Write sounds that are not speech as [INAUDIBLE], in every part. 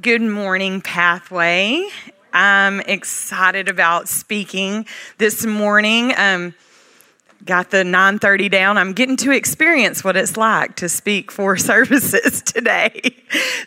Good morning, Pathway. I'm excited about speaking this morning. Um, got the 9:30 down. I'm getting to experience what it's like to speak for [LAUGHS] services today.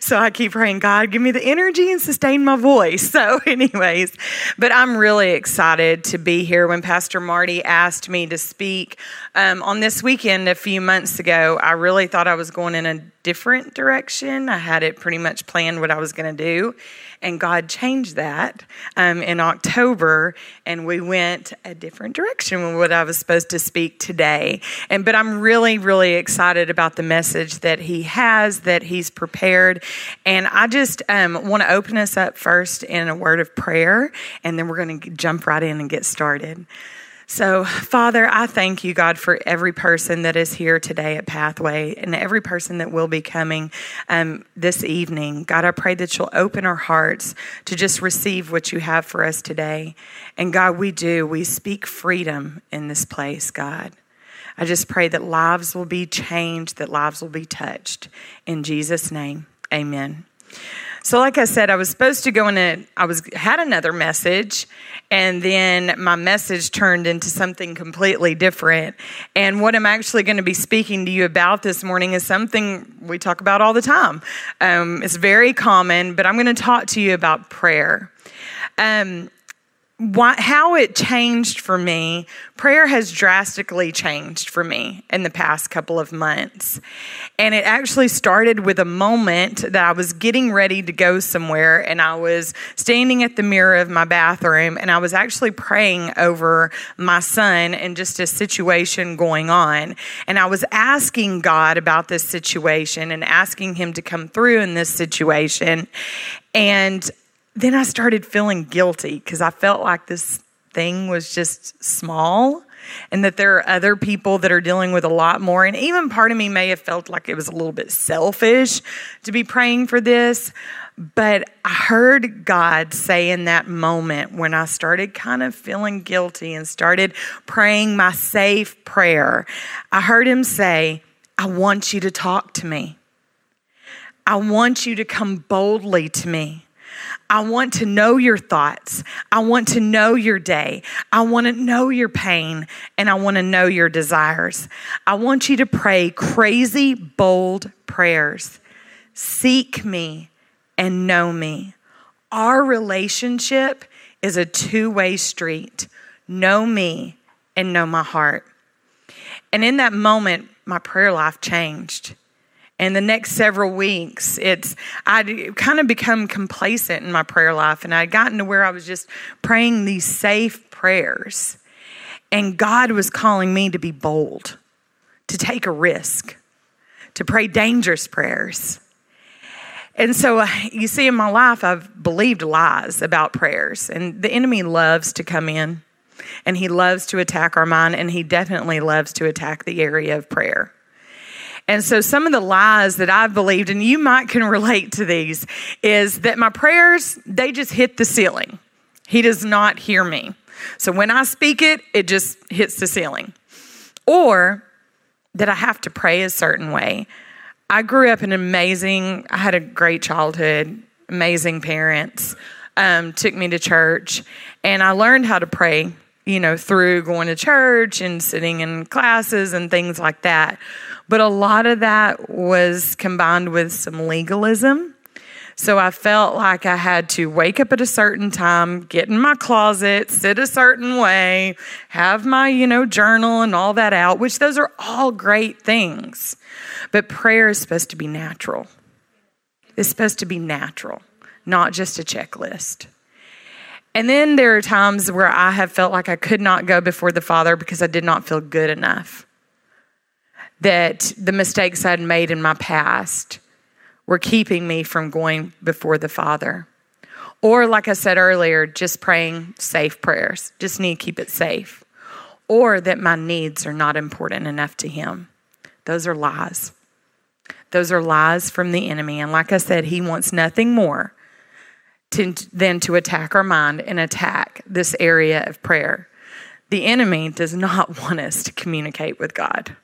So I keep praying, God, give me the energy and sustain my voice. So, anyways, but I'm really excited to be here. When Pastor Marty asked me to speak um, on this weekend a few months ago, I really thought I was going in a different direction. I had it pretty much planned what I was going to do. And God changed that um, in October, and we went a different direction with what I was supposed to speak today. And but I'm really, really excited about the message that He has, that He's prepared. And I just um, want to open us up first in a word of prayer, and then we're going to jump right in and get started. So, Father, I thank you, God, for every person that is here today at Pathway and every person that will be coming um, this evening. God, I pray that you'll open our hearts to just receive what you have for us today. And God, we do. We speak freedom in this place, God. I just pray that lives will be changed, that lives will be touched. In Jesus' name, amen. So, like I said, I was supposed to go in I was had another message, and then my message turned into something completely different. And what I'm actually going to be speaking to you about this morning is something we talk about all the time. Um, it's very common, but I'm going to talk to you about prayer. Um, why, how it changed for me, prayer has drastically changed for me in the past couple of months. And it actually started with a moment that I was getting ready to go somewhere and I was standing at the mirror of my bathroom and I was actually praying over my son and just a situation going on. And I was asking God about this situation and asking Him to come through in this situation. And then I started feeling guilty because I felt like this thing was just small and that there are other people that are dealing with a lot more. And even part of me may have felt like it was a little bit selfish to be praying for this. But I heard God say in that moment when I started kind of feeling guilty and started praying my safe prayer, I heard Him say, I want you to talk to me. I want you to come boldly to me. I want to know your thoughts. I want to know your day. I want to know your pain and I want to know your desires. I want you to pray crazy, bold prayers. Seek me and know me. Our relationship is a two way street. Know me and know my heart. And in that moment, my prayer life changed and the next several weeks it's i'd kind of become complacent in my prayer life and i'd gotten to where i was just praying these safe prayers. And god was calling me to be bold to take a risk to pray dangerous prayers. And so uh, you see in my life i've believed lies about prayers and the enemy loves to come in and he loves to attack our mind and he definitely loves to attack the area of prayer and so some of the lies that I've believed, and you might can relate to these, is that my prayers, they just hit the ceiling. He does not hear me. So when I speak it, it just hits the ceiling. Or that I have to pray a certain way. I grew up in amazing, I had a great childhood, amazing parents, um, took me to church, and I learned how to pray, you know, through going to church and sitting in classes and things like that. But a lot of that was combined with some legalism. So I felt like I had to wake up at a certain time, get in my closet, sit a certain way, have my, you know, journal and all that out, which those are all great things. But prayer is supposed to be natural. It's supposed to be natural, not just a checklist. And then there are times where I have felt like I could not go before the Father because I did not feel good enough that the mistakes I'd made in my past were keeping me from going before the Father. Or, like I said earlier, just praying safe prayers, just need to keep it safe. Or that my needs are not important enough to Him. Those are lies. Those are lies from the enemy. And like I said, He wants nothing more to, than to attack our mind and attack this area of prayer. The enemy does not [LAUGHS] want us to communicate with God.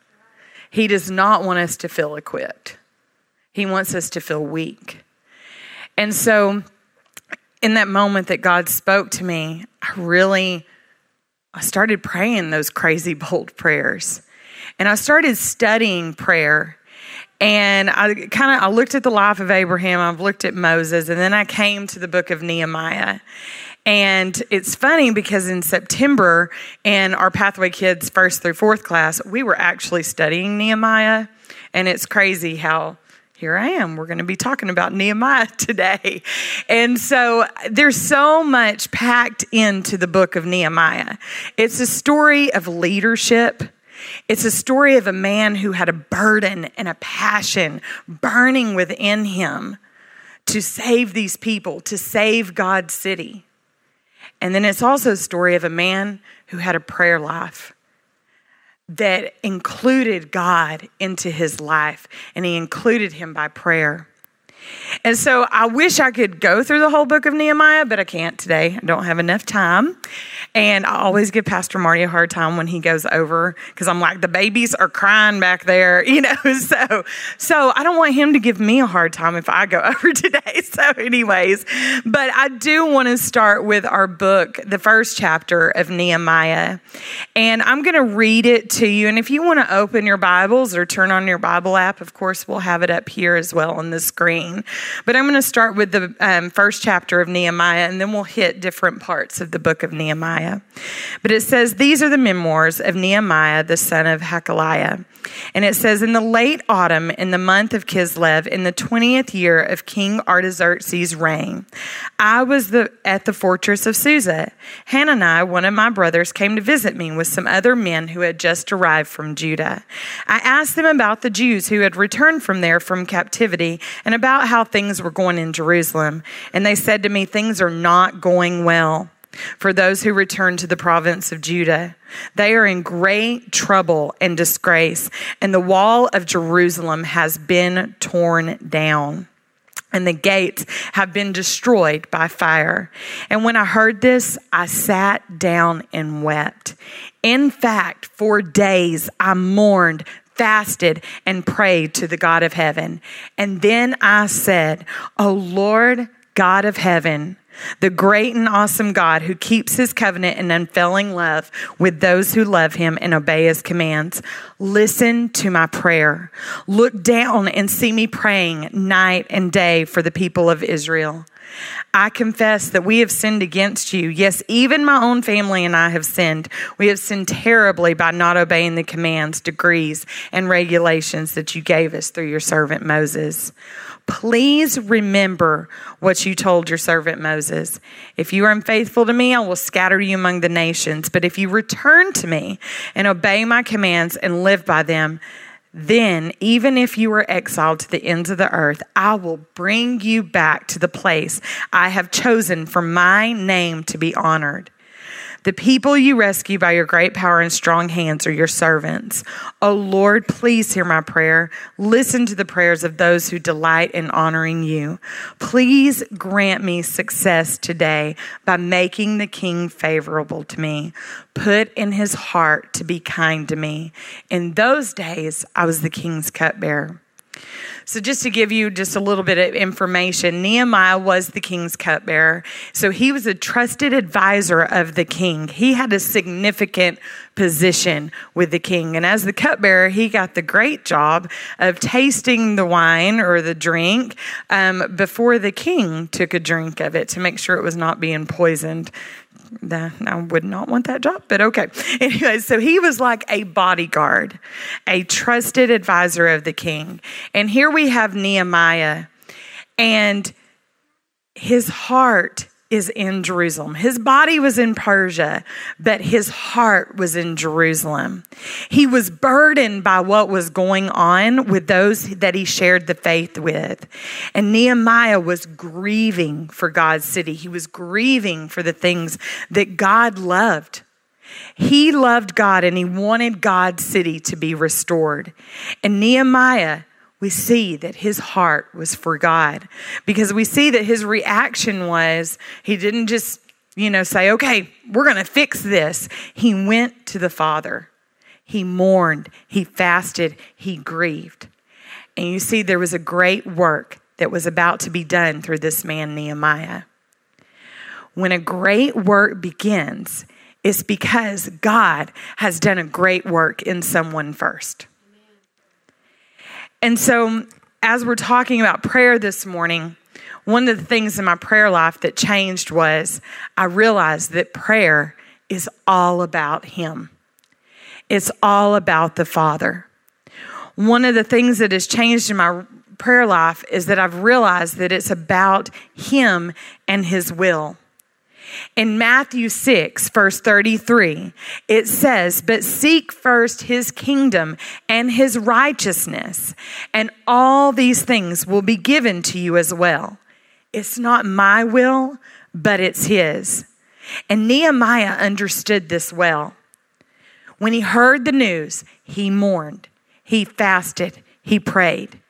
He does not want us to feel equipped, He wants us to feel weak. And so, in that moment that God spoke to me, I really I started praying those crazy bold prayers. And I started studying prayer. And I kind of I looked at the life of Abraham, I've looked at Moses, and then I came to the book of Nehemiah. And it's funny because in September, in our Pathway Kids first through fourth class, we were actually studying Nehemiah. And it's crazy how here I am. We're going to be talking about Nehemiah [LAUGHS] today. And so there's so much packed into the book of Nehemiah. It's a story of leadership. It's a story of a man who had a burden and a passion burning within him to save these people, to save God's city. And then it's also a story of a man who had a prayer life that included God into his life, and he included him by prayer. And so I wish I could go through the whole book of Nehemiah, but I can't today. I don't have enough time. And I always give Pastor Marty a hard time when he goes over because I'm like, the babies are crying back there, [LAUGHS] you know. So, so I don't want him to give me a hard time if I go [LAUGHS] over today. So, anyways, but I do want to start with our book, the first chapter of Nehemiah. And I'm going to read it to you. And if you want to open your Bibles or turn on your Bible app, of course, we'll have it up here as well on the screen. But I'm going to start with the um, first chapter of Nehemiah, and then we'll hit different parts of the book of Nehemiah. But it says, These are the memoirs of Nehemiah, the son of Hachaliah. And it says, In the late autumn, in the month of Kislev, in the 20th year of King Artaxerxes' reign, I was the, at the fortress of Susa. Hanani, one of my brothers, came to visit me with some other men who had just arrived from Judah. I asked them about the Jews who had returned from there from captivity and about how things were going in Jerusalem. And they said to me, Things are not going well for those who return to the province of Judah. They are in great trouble and disgrace, and the wall of Jerusalem has been torn down. And the gates have been destroyed by fire. And when I heard this, I sat down and wept. In fact, for days I mourned fasted and prayed to the God of heaven. And then I said, O Lord God of heaven, the great and awesome God who keeps his covenant and unfailing love with those who love him and obey his commands. Listen to my prayer. Look down and see me praying night and day for the people of Israel. I confess that we have sinned against you. Yes, even my own family and I have sinned. We have sinned terribly by not obeying the commands, degrees, and regulations that you gave us through your servant Moses. Please remember what you told your servant Moses. If you are unfaithful to me, I will scatter you among the nations. But if you return to me and obey my commands and live by them, then, even if you are exiled to the ends of the earth, I will bring you back to the place I have chosen for my name to be honored. The people you rescue by your great power and strong hands are your servants. O Lord, please hear my prayer. Listen to the prayers of those who delight in honoring you. Please grant me success today by making the king favorable to me. Put in his heart to be kind to me. In those days, I was the king's cupbearer. So, just to give you just a little bit of information, Nehemiah was the king's cupbearer. So, he was a trusted advisor of the king. He had a significant position with the king. And as the cupbearer, he got the great job of tasting the wine or the drink um, before the king took a drink of it to make sure it was not being poisoned I would not want that job, but okay. [LAUGHS] Anyway, so he was like a bodyguard, a trusted advisor of the king. And here we have Nehemiah, and his heart is in Jerusalem. His body was in Persia, but his heart was in Jerusalem. He was burdened by what was going on with those that he shared the faith with. And Nehemiah was grieving for God's city, he was grieving for the things that God loved. He loved God and he wanted God's city to be restored. And Nehemiah we see that his heart was for God because we see that his reaction was he didn't just, you know, say, okay, we're going to fix this. He went to the Father. He mourned, he fasted, he grieved. And you see, there was a great work that was about to be done through this man, Nehemiah. When a great work begins, it's because God has done a great work in someone first. And so, as we're talking about prayer this morning, one of the things in my prayer life that changed was I realized that prayer is all about Him. It's all about the Father. One of the things that has changed in my prayer life is that I've realized that it's about Him and His will. In Matthew 6, verse 33, it says, But seek first his kingdom and his righteousness, and all these things will be given to you as well. It's not my will, but it's his. And Nehemiah understood this well. When he heard the news, he mourned, he fasted, he prayed.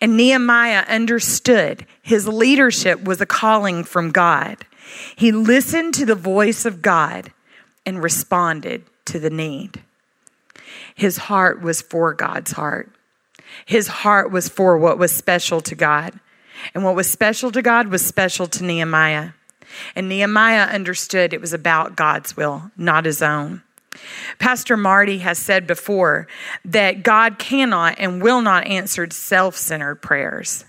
And Nehemiah understood his leadership was a calling from God. He listened to the voice of God and responded to the need. His heart was for God's heart. His heart was for what was special to God. And what was special to God was special to Nehemiah. And Nehemiah understood it was about God's will, not his own. Pastor Marty has said before that God cannot and will not answer self centered prayers,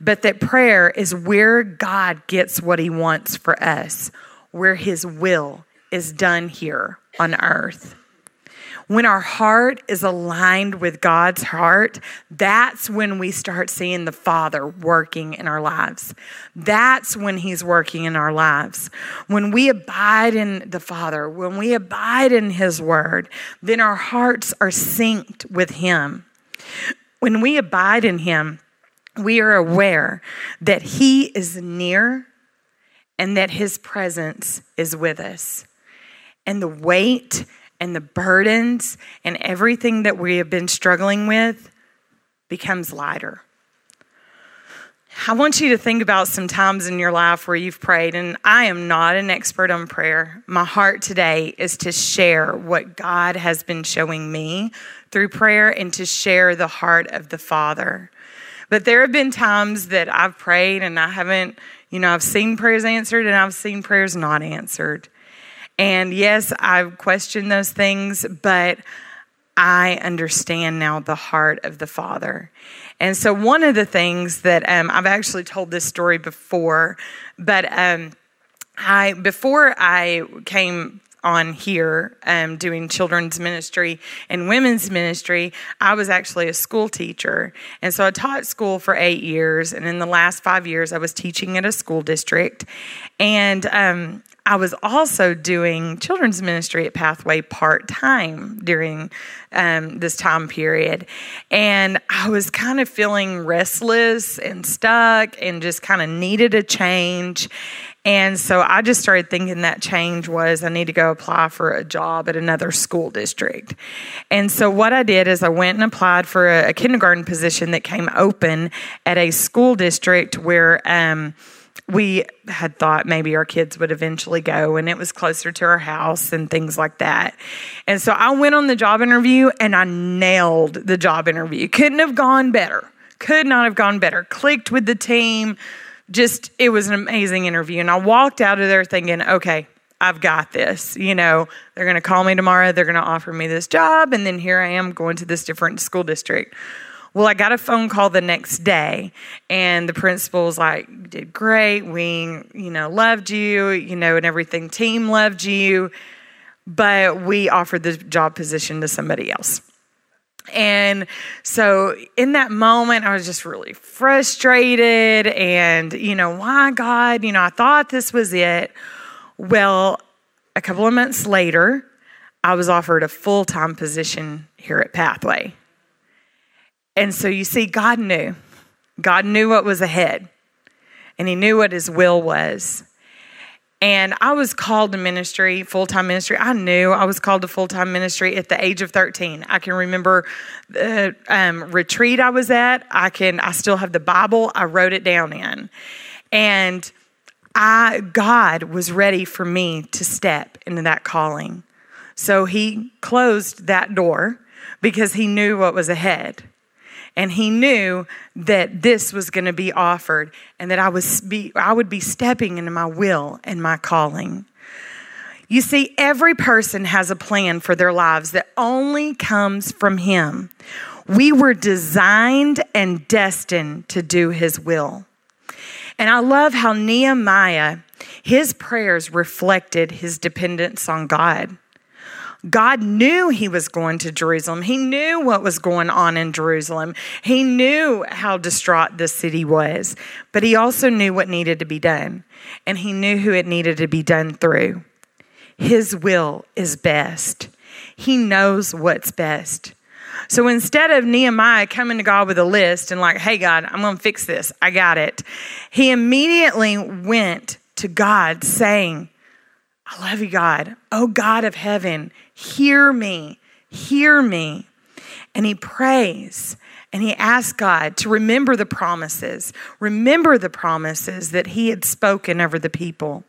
but that prayer is where God gets what he wants for us, where his will is done here on earth. When our heart is aligned with God's heart, that's when we start seeing the Father working in our lives. That's when He's working in our lives. When we abide in the Father, when we abide in His Word, then our hearts are synced with Him. When we abide in Him, we are aware that He is near and that His presence is with us. And the weight and the burdens and everything that we have been struggling with becomes lighter. I want you to think about some times in your life where you've prayed, and I am not an expert on prayer. My heart today is to share what God has been showing me through prayer and to share the heart of the Father. But there have been times that I've prayed and I haven't, you know, I've seen prayers answered and I've seen prayers not answered. And yes, I've questioned those things, but I understand now the heart of the Father. And so, one of the things that um, I've actually told this story before, but um, I before I came on here um, doing children's ministry and women's ministry, I was actually a school teacher. And so I taught school for eight years. And in the last five years, I was teaching at a school district. And um, I was also doing children's ministry at Pathway part time during um, this time period. And I was kind of feeling restless and stuck and just kind of needed a change. And so I just started thinking that change was I need to go apply for a job at another school district. And so what I did is I went and applied for a, a kindergarten position that came open at a school district where, um, we had thought maybe our kids would eventually go and it was closer to our house and things like that. And so I went on the job interview and I nailed the job interview. Couldn't have gone better. Could not have gone better. Clicked with the team. Just, it was an amazing interview. And I walked out of there thinking, okay, I've got this. You know, they're going to call me tomorrow. They're going to offer me this job. And then here I am going to this different school district. Well, I got a phone call the next day, and the principal was like, did great. We, you know, loved you, you know, and everything. Team loved you, but we offered the job position to somebody else. And so in that moment, I was just really frustrated and, you know, why God, you know, I thought this was it. Well, a couple of months later, I was offered a full time position here at Pathway. And so you see, God knew. God knew what was ahead, and He knew what His will was. And I was called to ministry, full time ministry. I knew I was called to full time ministry at the age of 13. I can remember the um, retreat I was at. I can, I still have the Bible. I wrote it down in. And I, God was ready for me to step into that calling. So he closed that door because he knew what was ahead. And he knew that this was going to be offered and that I was be I would be stepping into my will and my calling. You see, every person has a plan for their lives that only comes from Him. We were designed and destined to do His will. And I love how Nehemiah, his prayers reflected his dependence on God. God knew he was going to Jerusalem. He knew what was going on in Jerusalem. He knew how distraught the city was, but he also knew what needed to be done, and he knew who it needed to be done through. His will is best. He knows what's best. So instead of Nehemiah coming to God with a list and like, hey, God, I'm going to fix this, I got it, he immediately went to God saying, I love you, God. Oh, God of heaven, hear me, hear me. And he prays and he asks God to remember the promises, remember the promises that he had spoken over the people.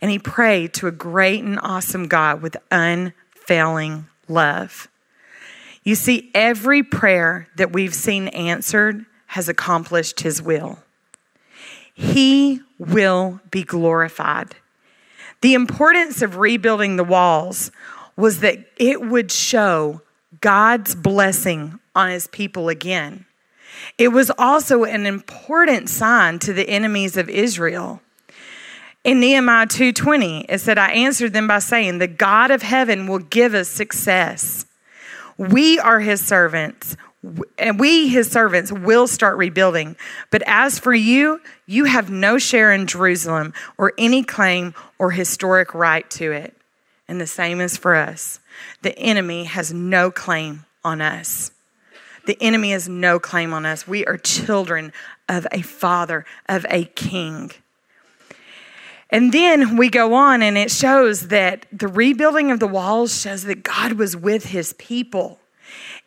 And he prayed to a great and awesome God with unfailing love. You see, every prayer that we've seen answered has accomplished his will. He will be glorified. The importance of rebuilding the walls was that it would show God's blessing on his people again. It was also an important sign to the enemies of Israel. In Nehemiah 2:20, it said, I answered them by saying, The God of heaven will give us success. We are his servants, and we, his servants, will start rebuilding. But as for you, you have no share in Jerusalem or any claim or historic right to it. And the same is for us. The enemy has no claim on us. The enemy has no claim on us. We are children of a father, of a king. And then we go on, and it shows that the rebuilding of the walls shows that God was with his people.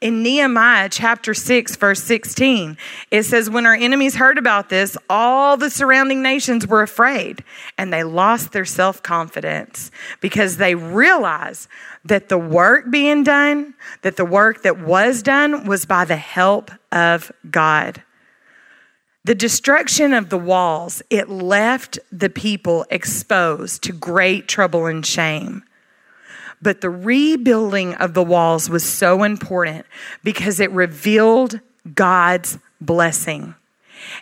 In Nehemiah chapter 6, verse 16, it says, When our enemies heard about this, all the surrounding nations were afraid and they lost their self confidence because they realized that the work being done, that the work that was done was by the help of God. The destruction of the walls, it left the people exposed to great trouble and shame. But the rebuilding of the walls was so important because it revealed God's blessing.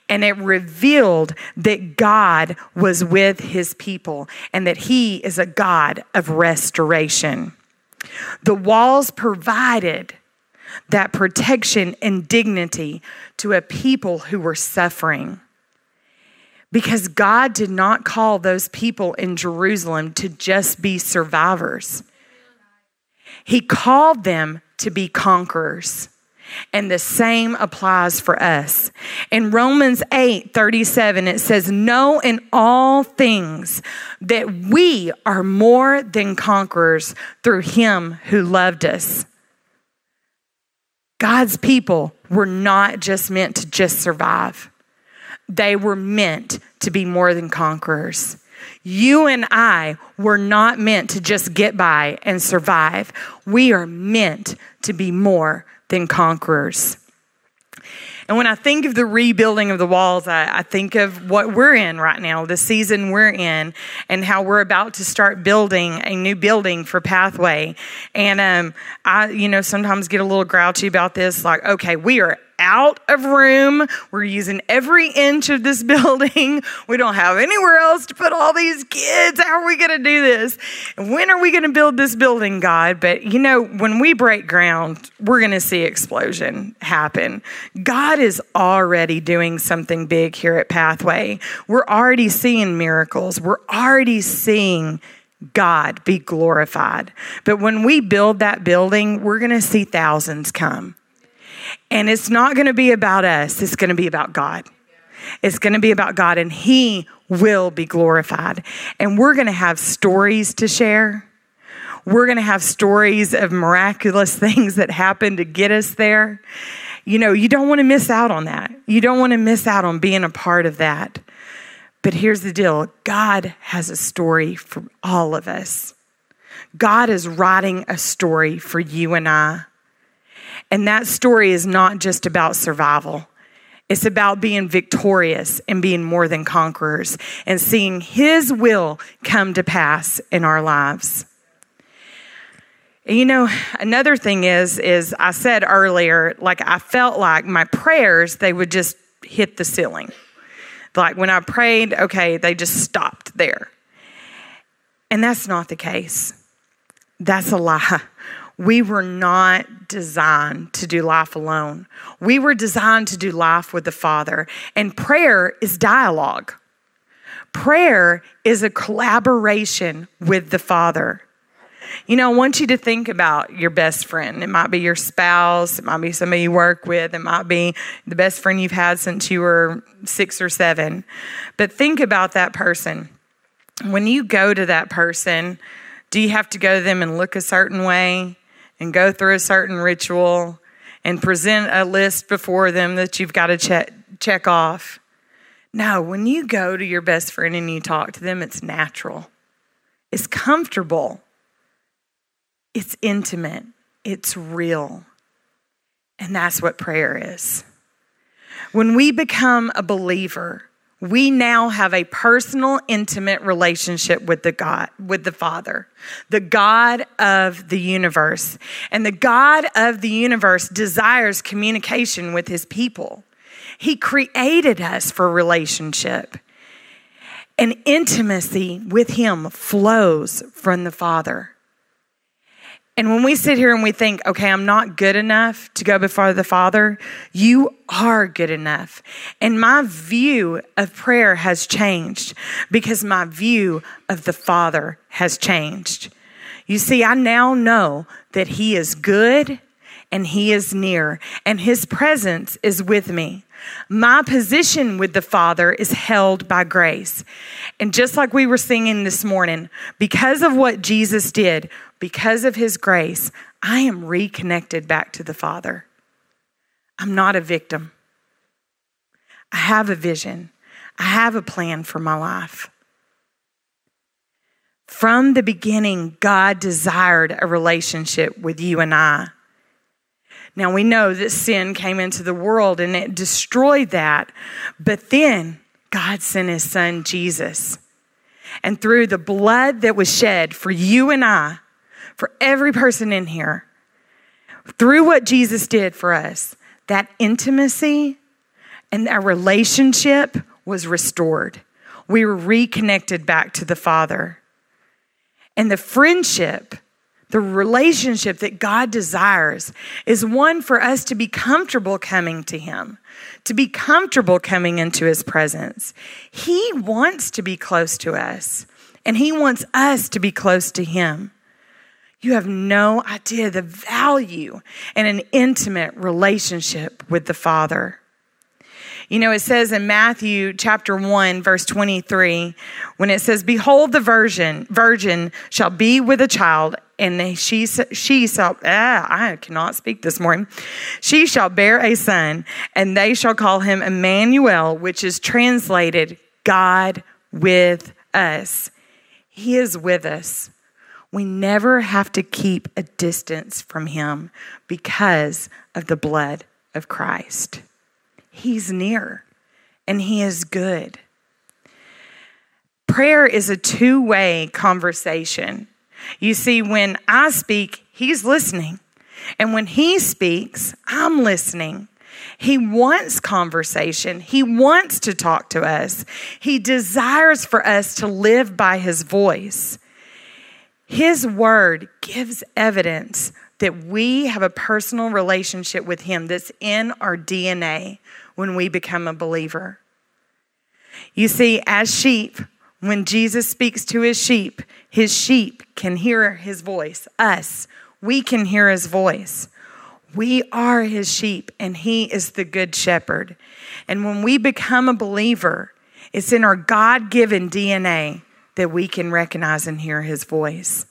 And it revealed that God was with his people and that he is a God of restoration. The walls provided that protection and dignity to a people who were suffering. Because God did not call those people in Jerusalem to just be survivors, He called them to be conquerors. And the same applies for us. In Romans 8 37, it says, Know in all things that we are more than conquerors through him who loved us. God's people were not just meant to just survive, they were meant to be more than conquerors. You and I were not meant to just get by and survive. We are meant to be more than conquerors. And when I think of the rebuilding of the walls, I, I, think of what we're in right now, the season we're in, and how we're about to start building a new building for Pathway. And um, I, you know, sometimes get a little grouchy about this, like, okay, we are out of room. We're using every inch of this [LAUGHS] building. We don't have anywhere else to put all these kids. How are we going to do this? When are we going to build this building, God? But you know, when we break ground, we're going to see explosion happen. God is already doing something big here at Pathway. We're already seeing miracles. We're already seeing God be glorified. But when we build that building, we're going to see thousands come. And it's not going to be about us, it's going to be about God. It's going to be about God, and He will be glorified. And we're going to have stories to share. We're going to have stories of miraculous [LAUGHS] things that happened to get us there. You know, you don't want to miss out on that. You don't want to miss out on being a part of that. But here's the deal God has a story for all of us. God is writing a story for you and I. And that story is not just about survival. It's about being victorious and being more than conquerors and seeing His will come to pass in our lives. You know, another thing is, is I said earlier, like I felt like my prayers, they would just hit the ceiling. Like when I prayed, okay, they just stopped there. And that's not the case. That's a lie. We were not designed to do life alone. We were designed to do life with the Father. And prayer is dialogue. Prayer is a collaboration with the Father. You know, I want you to think about your best friend. It might be your spouse, it might be somebody you work with, it might be the best friend you've had since you were six or seven. But think about that person. When you go to that person, do you have to go to them and look a certain way and go through a certain ritual and present a list before them that you've got to check, check off? No, when you go to your best friend and you talk to them, it's natural, it's comfortable. It's intimate, it's real. And that's what prayer is. When we become a believer, we now have a personal intimate relationship with the God with the Father the God of the universe. And the God of the universe desires communication with his people. He created us for relationship. And intimacy with him flows from the Father and when we sit here and we think, okay, I'm not good enough to go before the Father, you are good enough. And my view of prayer has changed because my view of the Father has changed. You see, I now know that He is good and He is near, and His presence is with me. My position with the Father is held by grace. And just like we were singing this morning, because of what Jesus did, because of his grace, I am reconnected back to the Father. I'm not a victim. I have a vision, I have a plan for my life. From the beginning, God desired a relationship with you and I. Now we know that sin came into the world and it destroyed that. But then God sent his son Jesus. And through the blood that was shed for you and I, for every person in here, through what Jesus did for us, that intimacy and that relationship was restored. We were reconnected back to the Father. And the friendship, the relationship that God desires, is one for us to be comfortable coming to Him, to be comfortable coming into His presence. He wants to be close to us, and He wants us to be close to Him. You have no idea the value in an intimate relationship with the Father. You know, it says in Matthew chapter 1, verse 23, when it says, Behold, the virgin, virgin shall be with a child, and she, she shall, ah, I cannot speak this morning. She shall bear a son, and they shall call him Emmanuel, which is translated God with us. He is with us we never have to keep a distance from Him because of the blood of Christ. He's near and He is good. Prayer is a two way conversation. You see, when I speak, He's listening. And when He speaks, I'm listening. He wants conversation. He wants to talk to us. He desires for us to live by His voice. His word gives evidence that we have a personal relationship with Him that's in our DNA when we become a believer. You see, as sheep, when Jesus speaks to his sheep, his sheep can hear his voice. Us, we can hear his voice. We are his sheep, and he is the good shepherd. And when we become a believer, it's in our God given DNA that we can recognize and hear his voice.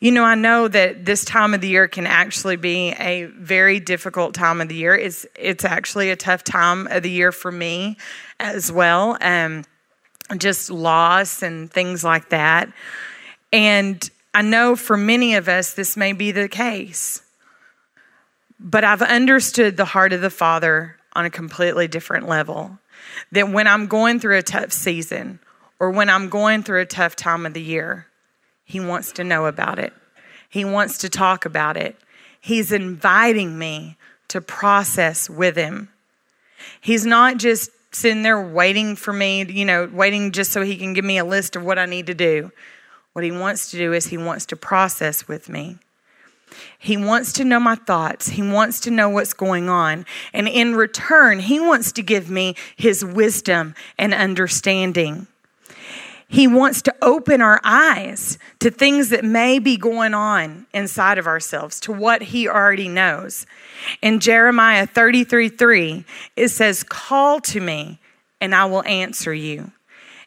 You know, I know that this time of the year can actually be a very difficult time of the year. It's it's actually a tough time of the year for me as well. Um, just loss and things like that. And I know for many of us this may be the case. But I've understood the heart of the Father on a completely different level. That when I'm going through a tough season or when I'm going through a tough time of the year, He wants to know about it. He wants to talk about it. He's inviting me to process with Him. He's not just sitting there waiting for me, you know, waiting just so He can give me a list of what I need to do. What He wants to do is He wants to process with me. He wants to know my thoughts. He wants to know what's going on. And in return, He wants to give me His wisdom and understanding. He wants to open our eyes to things that may be going on inside of ourselves, to what He already knows. In Jeremiah 33 3, it says, Call to me, and I will answer you,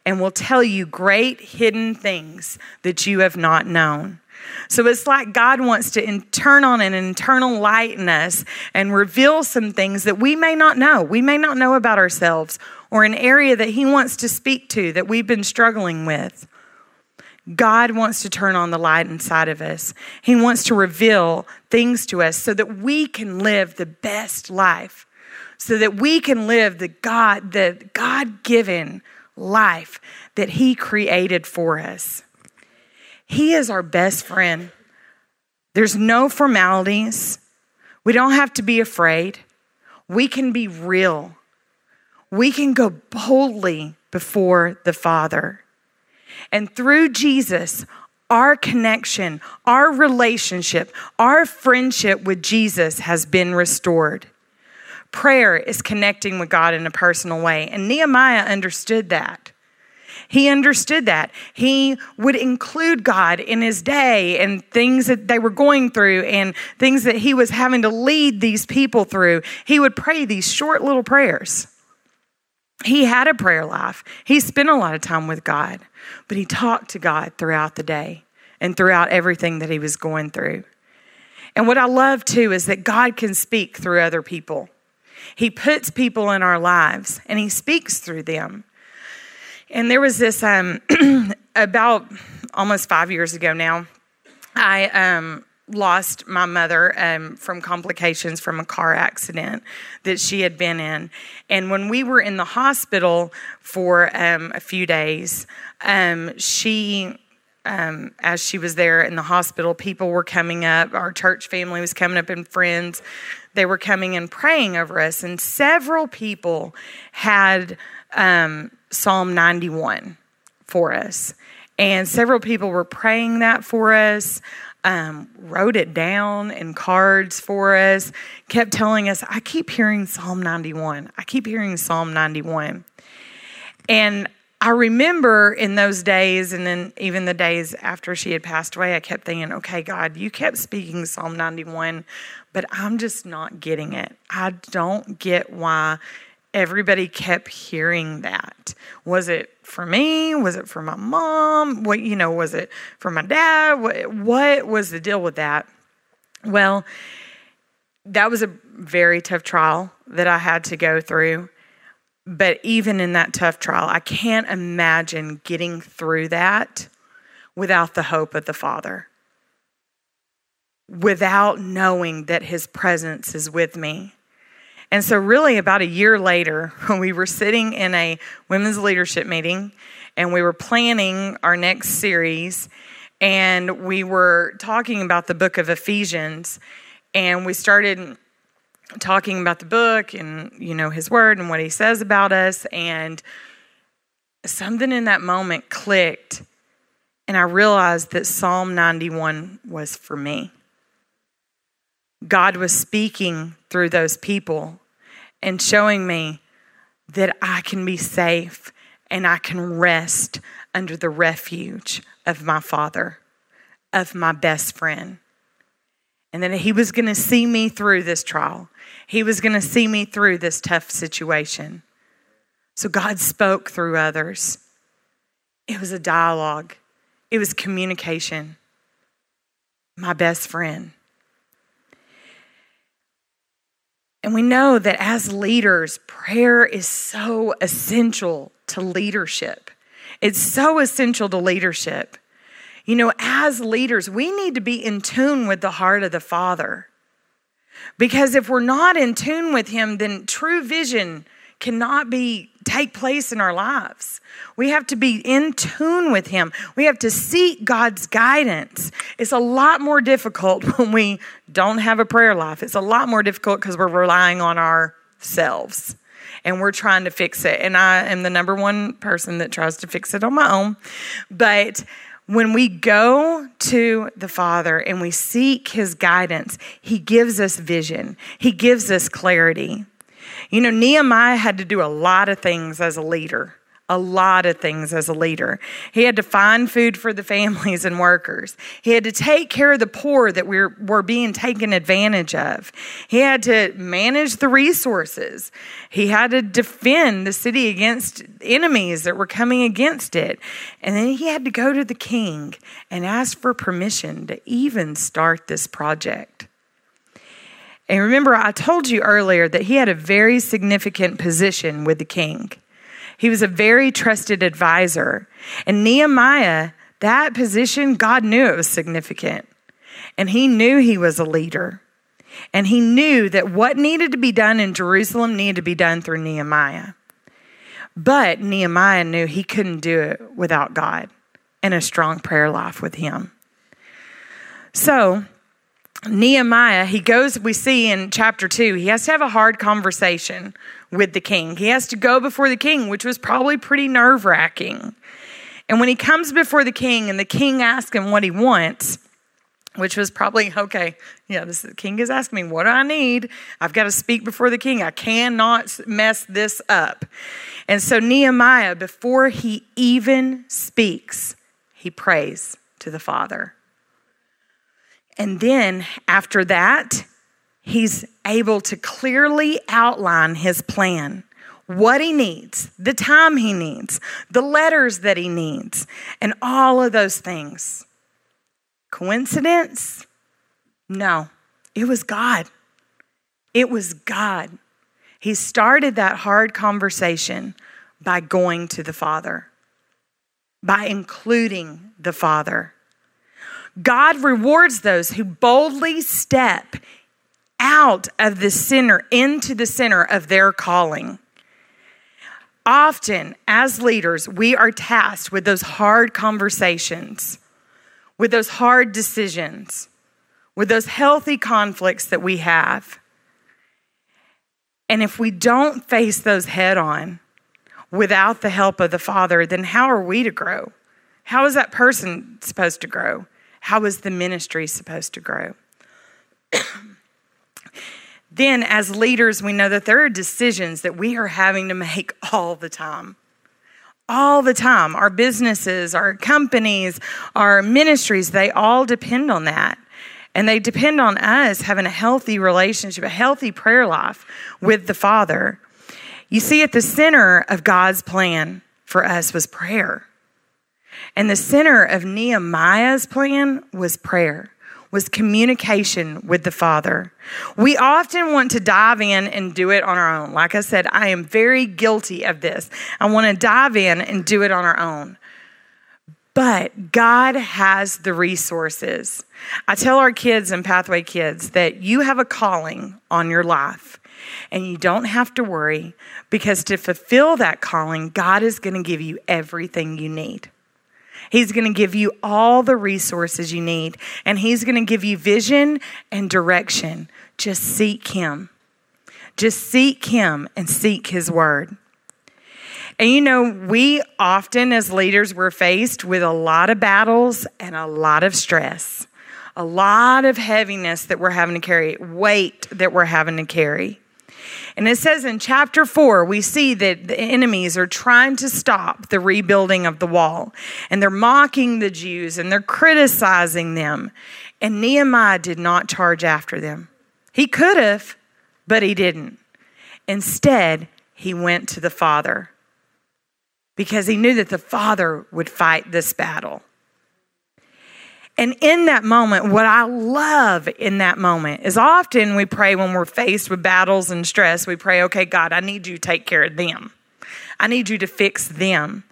and will tell you great hidden things that you have not known. So it's like God wants to turn on an internal light in us and reveal some things that we may not know. We may not know about ourselves or an area that He wants to speak to that we've been struggling with. God wants to turn on the light inside of us. He wants to reveal things to us so that we can live the best life, so that we can live the God, the God-given life that He created for us. He is our best friend. There's no formalities. We don't have to be afraid. We can be real. We can go boldly before the Father. And through Jesus, our connection, our relationship, our friendship with Jesus has been restored. Prayer is connecting with God in a personal way. And Nehemiah understood that. He understood that. He would include God in his day and things that they were going through and things that he was having to lead these people through. He would pray these short little prayers. He had a prayer life. He spent a lot of time with God, but he talked to God throughout the day and throughout everything that he was going through. And what I love too is that God can speak through other people. He puts people in our lives and he speaks through them. And there was this um, [CLEARS THROAT] about almost five years ago now. I um, lost my mother um, from complications from a car accident that she had been in. And when we were in the hospital for um, a few days, um, she um, as she was there in the hospital, people were coming up. Our church family was coming up and friends. They were coming and praying over us. And several people had um, Psalm 91 for us. And several people were praying that for us, um, wrote it down in cards for us, kept telling us, I keep hearing Psalm 91. I keep hearing Psalm 91. And I remember in those days, and then even the days after she had passed away, I kept thinking, okay, God, you kept speaking Psalm 91, but I'm just not getting it. I don't get why everybody kept hearing that. Was it for me? Was it for my mom? What you know, was it for my dad? What, what was the deal with that? Well, that was a very tough trial that I had to go through. But even in that tough trial, I can't imagine getting through that without the hope of the Father, without knowing that His presence is with me and so, really, about a year later, [LAUGHS] when we were sitting in a women's leadership meeting and we were planning our next series, and we were talking about the book of Ephesians, and we started talking about the book and you know his word and what he says about us and something in that moment clicked and i realized that psalm 91 was for me. God was speaking through those people and showing me that I can be safe and I can rest under the refuge of my Father, of my best friend. And that He was going to see me through this trial, He was going to see me through this tough situation. So God spoke through others. It was a dialogue, it was communication. My best friend. And we know that as leaders, prayer is so essential to leadership. It's so essential to leadership. You know, as leaders, we need to be in tune with the heart of the Father. Because if we're not in tune with Him, then true vision cannot be take place in our lives. We have to be in tune with Him. We have to seek God's guidance. It's a lot more difficult [LAUGHS] when we don't have a prayer life. It's a lot more difficult because we're relying on ourselves and we're trying to fix it. And I am the number one person that tries to fix it on my own. But when we go to the Father and we seek His guidance, He gives us vision, He gives us clarity. You know, Nehemiah had to do a lot of things as a leader a lot of things as a leader. He had to find food for the [LAUGHS] families and workers. He had to take care of the poor that were, were being taken advantage of. He had to manage the resources. He had to defend the city against enemies that were coming against it. And then he had to go to the king and ask for permission to even start this project. And remember, I told you earlier that he had a very significant position with the king. He was a very trusted advisor. And Nehemiah, that position, God knew it was significant. And he knew he was a leader. And he knew that what needed to be done in Jerusalem needed to be done through Nehemiah. But Nehemiah knew he couldn't do it without God and a strong prayer life with him. So, Nehemiah, he goes, we see in chapter two, he has to have a hard conversation with the king. He has to go before the king, which was probably pretty nerve wracking. And when he comes before the king and the king asks him what he wants, which was probably, okay, yeah, this the king is asking me, what do I need? I've got to speak before the king. I cannot mess this up. And so Nehemiah, before he even speaks, he prays to the Father. And then after that, he's able to clearly outline his plan what he needs, the time he needs, the letters that he needs, and all of those things. Coincidence? No, it was God. It was God. He started that hard conversation by going to the Father, by including the Father. God rewards those who boldly step out of the center into the center of their calling. Often, as leaders, we are tasked with those hard conversations, with those hard decisions, with those healthy conflicts that we have. And if we don't face those head on without the help of the Father, then how are we to grow? How is that person supposed to grow? How is the ministry supposed to grow? [CLEARS THROAT] then, as leaders, we know that there are decisions that we are having to make [LAUGHS] all the time. All the time. Our businesses, our companies, our ministries, they all depend on that. And they depend on us having a healthy relationship, a healthy prayer life with the Father. You see, at the center of God's plan for us was prayer. And the center of Nehemiah's plan was prayer, was communication with the Father. We often want to dive in and do it on our own. Like I said, I am very guilty of this. I want to dive in and do it on our own. But God has the resources. I tell our kids and Pathway kids that you have a calling on your life and you don't have to worry because to fulfill that calling, God is going to give you everything you need. He's going to give you all the resources you need, and He's going to give you vision and direction. Just seek Him. Just seek Him and seek His word. And you know, we often as leaders, we're faced with a lot of battles and a lot of stress, a lot of heaviness that we're having to carry, weight that we're having to carry. And it says in chapter four, we see that the enemies are trying to stop the rebuilding of the wall. And they're mocking the Jews and they're criticizing them. And Nehemiah did not charge after them. He could have, but he didn't. Instead, he went to the Father because he knew that the Father would fight this battle. And in that moment, what I love in that moment is often we pray when we're faced with battles and stress, we pray, okay, God, I need you to take care of them. I need you to fix them.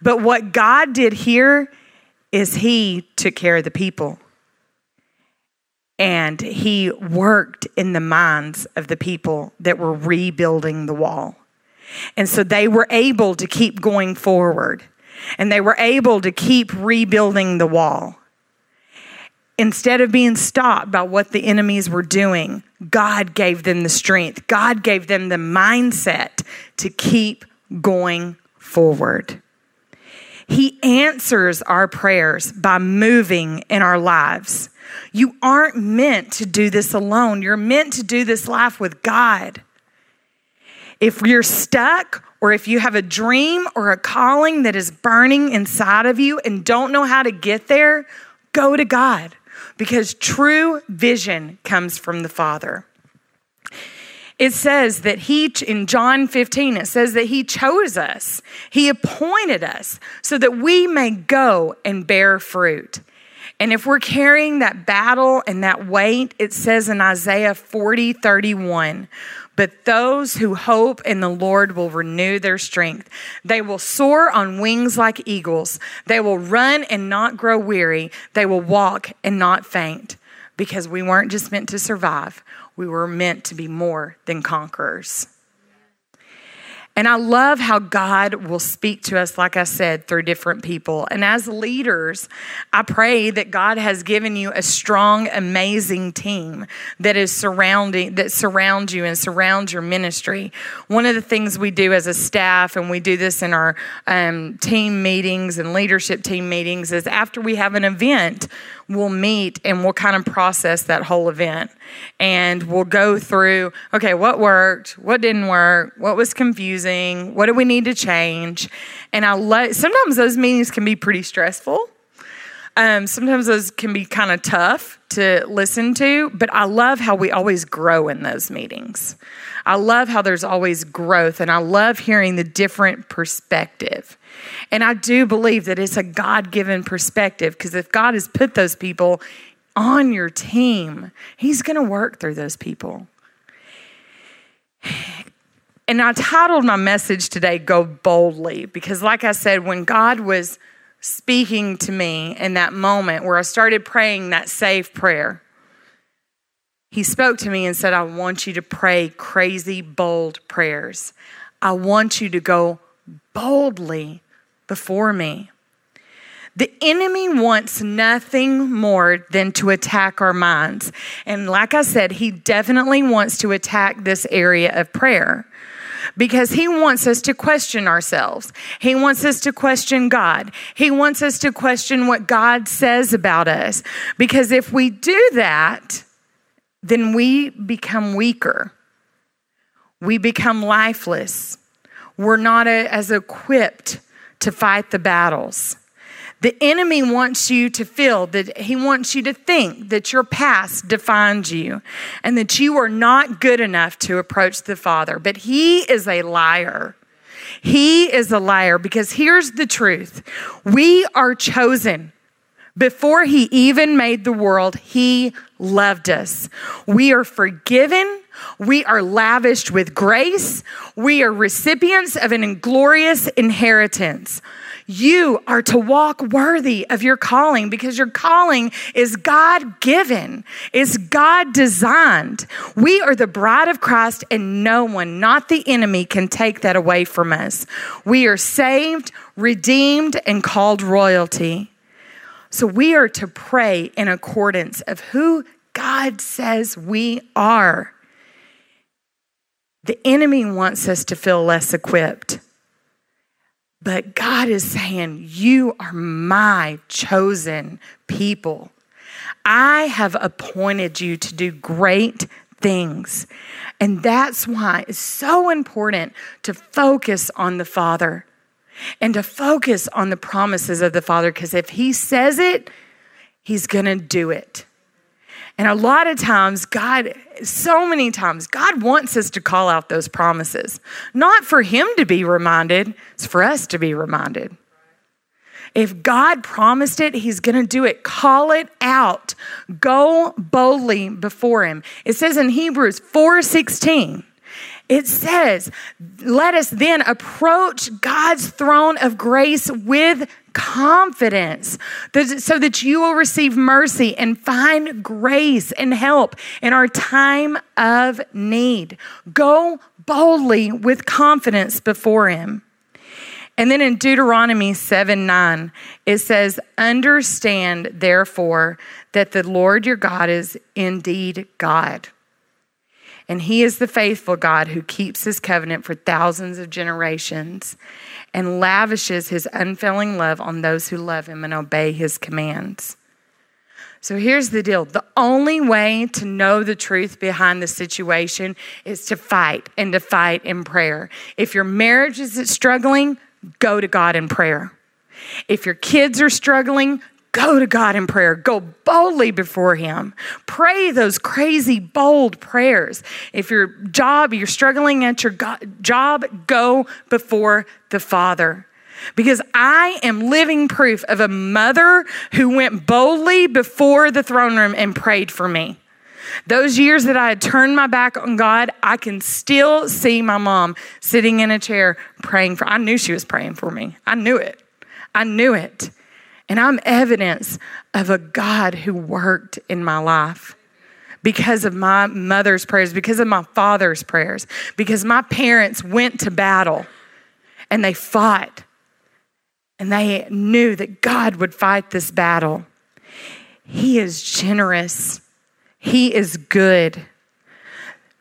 But what God did here is He took care of the people. and he worked in the minds of the people that were rebuilding the wall. And so they were able to keep going forward and they were able to keep rebuilding the wall. Instead of being stopped by what the enemies were doing, God gave them the strength. God gave them the mindset to keep going forward. He answers our prayers by moving in our lives. You aren't meant to do this alone. You're meant to do this life with God. If you're stuck, or if you have a dream or a calling that is burning inside of you and don't know how to get there, go to God because true vision comes from the Father. It says that he, in John 15, it says that he chose us, he appointed us so that we may go and bear fruit. And if we're carrying that battle and that weight, it says in Isaiah 40, 31, but those who hope in the Lord will renew their strength. They will soar on wings like eagles. They will run and not grow weary. They will walk and not faint. Because we weren't just meant to survive, we were meant to be more than conquerors. And I love how God will speak to us, like I said, through different people. And as leaders, I pray that God has given you a strong, amazing team that is surrounding, that surrounds you and surrounds your ministry. One of the things we do as a staff, and we do this in our um, team meetings and leadership team meetings, is after we have an event, we'll meet and we'll kind of process that whole event. And we'll go through okay, what worked? What didn't work? What was confusing? What do we need to change? And I love, sometimes those meetings can be pretty stressful. Um, sometimes those can be kind of tough to listen to, but I love how we always grow in those meetings. I love how there's always growth, and I love hearing the different perspective. And I do believe that it's a God given perspective because if God has put those people on your team, He's going to work through those people. And I titled my message today, Go Boldly, because, like I said, when God was speaking to me in that moment where I started praying that safe prayer, He spoke to me and said, I want you to pray crazy, bold prayers. I want you to go boldly before me. The enemy wants nothing more than to attack our minds. And like I said, he definitely wants to attack this area of prayer because he wants us to question ourselves. He wants us to question God. He wants us to question what God says about us. Because if we do that, then we become weaker. We become lifeless. We're not as equipped to fight the battles. The enemy wants you to feel that he wants you to think that your past defines you and that you are not good enough to approach the Father. But he is a liar. He is a liar because here's the truth we are chosen. Before he even made the world, he loved us. We are forgiven. We are lavished with grace. We are recipients of an inglorious inheritance. You are to walk worthy of your calling because your calling is God given, is God designed. We are the bride of Christ, and no one, not the enemy, can take that away from us. We are saved, redeemed, and called royalty. So we are to pray in accordance of who God says we are. The enemy wants us to feel less equipped. But God is saying, You are my chosen people. I have appointed you to do great things. And that's why it's so important to focus on the Father and to focus on the promises of the Father, because if He says it, He's going to do it. And a lot of times, God, so many times, God wants us to call out those promises, not for Him to be reminded, it's for us to be reminded. If God promised it, He's going to do it. Call it out. Go boldly before Him. It says in Hebrews 4 16, It says, let us then approach God's throne of grace with confidence so that you will receive mercy and find grace and help in our time of need. Go boldly with confidence before Him. And then in Deuteronomy 7 9, it says, Understand, therefore, that the Lord your God is indeed God. And he is the faithful God who keeps his covenant for thousands of generations and lavishes his unfailing love on those who love him and obey his commands. So here's the deal the only way to know the truth behind the situation is to fight and to fight in prayer. If your marriage is struggling, go to God in prayer. If your kids are struggling, go to God in prayer. Go boldly before Him. Pray those crazy, bold prayers. If your job, you're struggling at your job, go before the Father. Because I am living proof of a mother who went boldly before the throne room and prayed for me. Those years that I had turned my back on God, I can still see my mom sitting in a chair praying for. I knew she was praying for me. I knew it. I knew it. And I'm evidence of a God who worked in my life because of my mother's prayers, because of my father's prayers, because my parents went to battle and they fought and they knew that God would fight this battle. He is generous. He is good.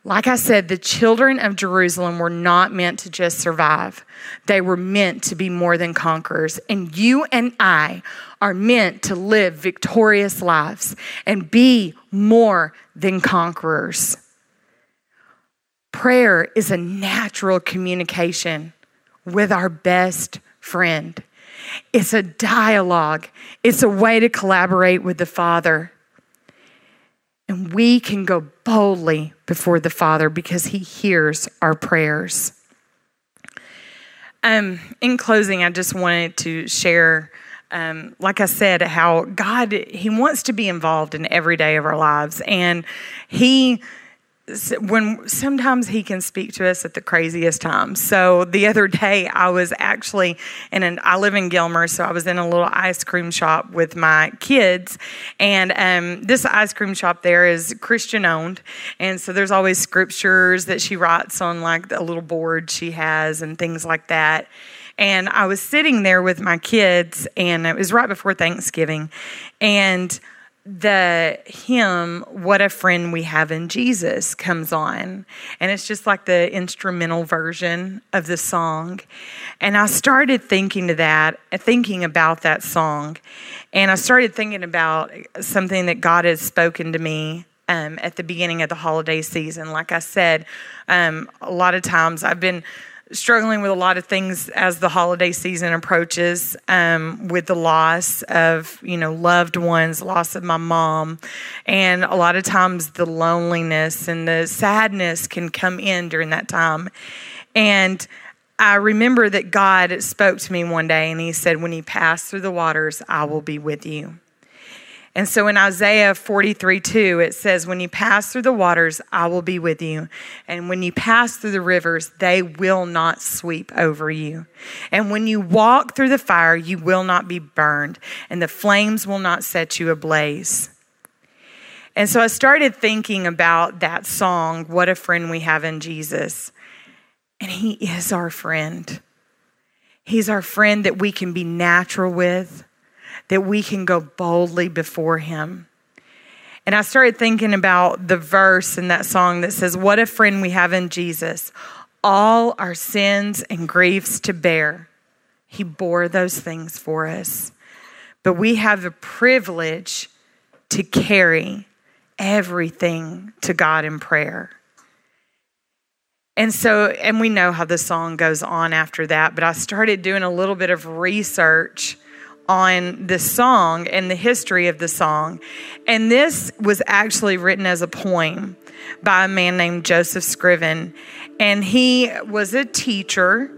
Like I said, the children of Jerusalem were not meant to just survive. They were meant to be more than conquerors. And you and I are meant to live victorious lives and be more than conquerors. Prayer is a natural communication with our best friend. It's a dialogue, it's a way to collaborate with the Father. And we can go boldly before the Father because He hears our prayers. Um, in closing, I just wanted to share, um, like I said, how God, He wants to be involved in every day of our lives. And He when sometimes he can speak to us at the craziest times. So the other day I was actually in an I live in Gilmer, so I was in a little ice cream shop with my kids, and um, this ice cream shop there is Christian owned, and so there's always scriptures that she writes on like a little board she has and things like that. And I was sitting there with my kids, and it was right before Thanksgiving, and the hymn what a friend we have in jesus comes on. And it's just like the instrumental version of the song. And i started thinking to that thinking about that song. And i started thinking about something that god has spoken to me um, at the beginning of the holiday season. Like i said um, a lot of times i've been struggling with a lot of things as the holiday season approaches um, with the loss of you know loved ones loss of my mom. And a lot of times the loneliness and the sadness can come in during that time. And i remember that god spoke to me one day and he said when you pass through the waters i will be with you and so in Isaiah 43 2, it says, When you pass through the waters, I will be with you. And when you pass through the rivers, they will not sweep over you. And when you walk through the fire, you will not be burned, and the flames will not set you ablaze. And so I started thinking about that song, What a Friend We Have in Jesus. And He is our friend. He's our friend that we can be natural with that we can go boldly before Him. And I started thinking about the verse in that song that says, What a friend we have in Jesus, all our sins and griefs to bear. He bore those things for us. But we have the privilege to carry everything to God in prayer. And so, and we know how the song goes on after that, but I started doing a little bit of research on this song and the history of the song. And this was actually written as a poem by a man named Joseph Scriven. And he was a teacher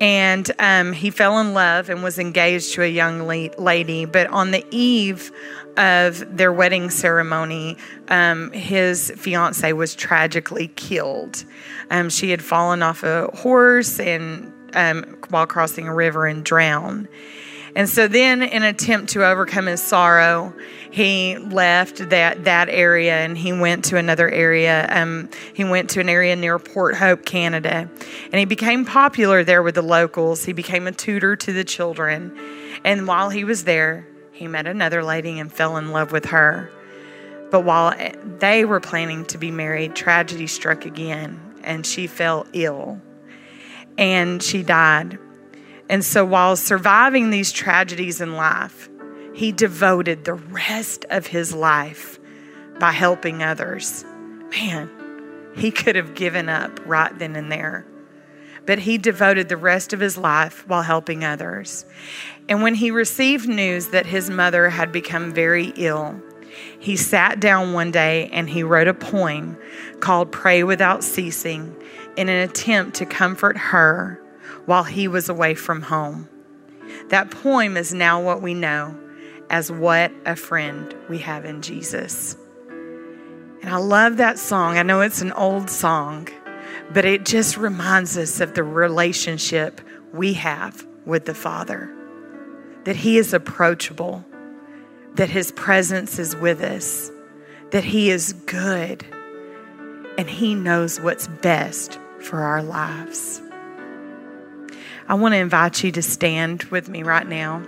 and um, he fell in love and was engaged to a young lady. But on the eve of their wedding ceremony, um, his fiance was tragically killed. Um, she had fallen off a horse and um, while crossing a river and drowned. And so then, in an attempt to overcome his sorrow, he left that, that area and he went to another area. Um, he went to an area near Port Hope, Canada. And he became popular there with the locals. He became a tutor to the children. And while he was there, he met another lady and fell in love with her. But while they were planning to be married, tragedy struck again and she fell ill and she died. And so, while surviving these tragedies in life, he devoted the rest of his life by helping others. Man, he could have given up right then and there. But he devoted the rest of his life while helping others. And when he received news that his mother had become very ill, he sat down one day and he wrote a poem called Pray Without Ceasing in an attempt to comfort her while he was away from home. That poem is now what we know as What a Friend We Have in Jesus. And I love that song. I know it's an old song, but it just reminds us of the relationship we have with the Father. That He is approachable, that His presence is with us, that He is good, and He knows what's best for our lives. I want to invite you to stand with me right now.